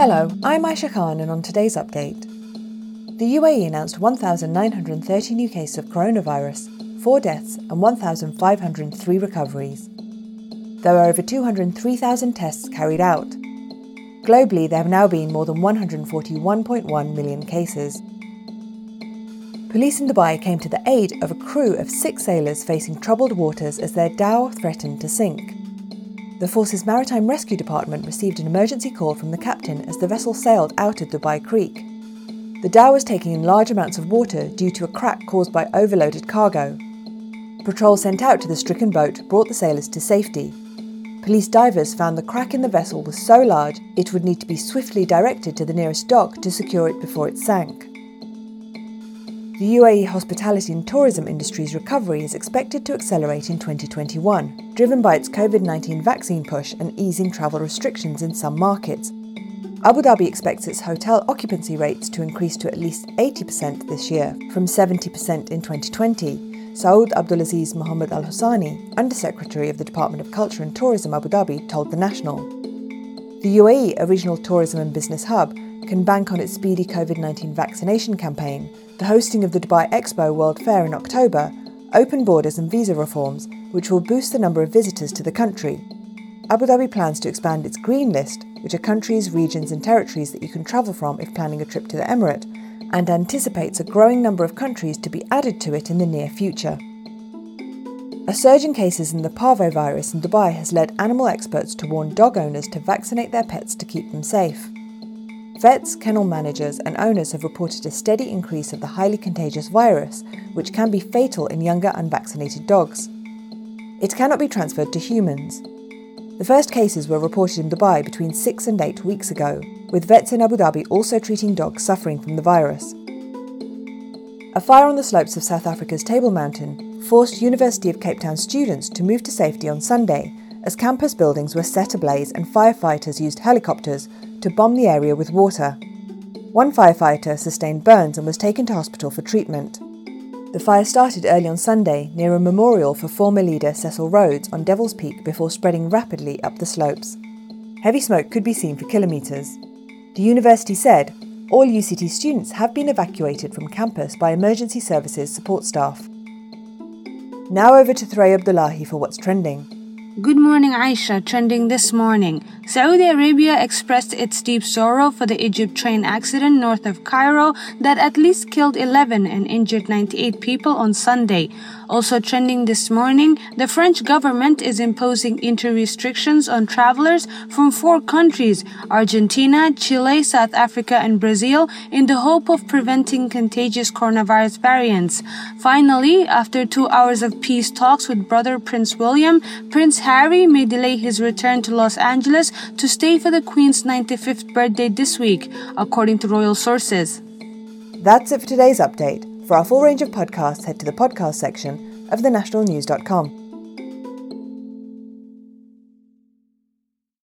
Hello, I'm Aisha Khan, and on today's update, the UAE announced 1,930 new cases of coronavirus, 4 deaths, and 1,503 recoveries. There were over 203,000 tests carried out. Globally, there have now been more than 141.1 million cases. Police in Dubai came to the aid of a crew of six sailors facing troubled waters as their dhow threatened to sink. The force's Maritime Rescue Department received an emergency call from the captain as the vessel sailed out of Dubai Creek. The dhow was taking in large amounts of water due to a crack caused by overloaded cargo. Patrol sent out to the stricken boat brought the sailors to safety. Police divers found the crack in the vessel was so large it would need to be swiftly directed to the nearest dock to secure it before it sank. The UAE hospitality and tourism industry's recovery is expected to accelerate in 2021, driven by its COVID 19 vaccine push and easing travel restrictions in some markets. Abu Dhabi expects its hotel occupancy rates to increase to at least 80% this year, from 70% in 2020, Saud Abdulaziz Mohammed Al Husani, Undersecretary of the Department of Culture and Tourism Abu Dhabi, told The National. The UAE, a regional tourism and business hub, can bank on its speedy COVID 19 vaccination campaign, the hosting of the Dubai Expo World Fair in October, open borders and visa reforms, which will boost the number of visitors to the country. Abu Dhabi plans to expand its green list, which are countries, regions, and territories that you can travel from if planning a trip to the Emirate, and anticipates a growing number of countries to be added to it in the near future. A surge in cases in the parvovirus in Dubai has led animal experts to warn dog owners to vaccinate their pets to keep them safe. Vets, kennel managers, and owners have reported a steady increase of the highly contagious virus, which can be fatal in younger unvaccinated dogs. It cannot be transferred to humans. The first cases were reported in Dubai between six and eight weeks ago, with vets in Abu Dhabi also treating dogs suffering from the virus. A fire on the slopes of South Africa's Table Mountain forced University of Cape Town students to move to safety on Sunday as campus buildings were set ablaze and firefighters used helicopters to bomb the area with water. One firefighter sustained burns and was taken to hospital for treatment. The fire started early on Sunday near a memorial for former leader Cecil Rhodes on Devil's Peak before spreading rapidly up the slopes. Heavy smoke could be seen for kilometres. The university said all UCT students have been evacuated from campus by emergency services support staff. Now over to Thray Abdullahi for what's trending. Good morning, Aisha. Trending this morning. Saudi Arabia expressed its deep sorrow for the Egypt train accident north of Cairo that at least killed 11 and injured 98 people on Sunday. Also trending this morning, the French government is imposing entry restrictions on travelers from four countries, Argentina, Chile, South Africa, and Brazil, in the hope of preventing contagious coronavirus variants. Finally, after two hours of peace talks with brother Prince William, Prince Harry may delay his return to Los Angeles to stay for the Queen's 95th birthday this week, according to royal sources. That's it for today's update. For our full range of podcasts, head to the podcast section of thenationalnews.com.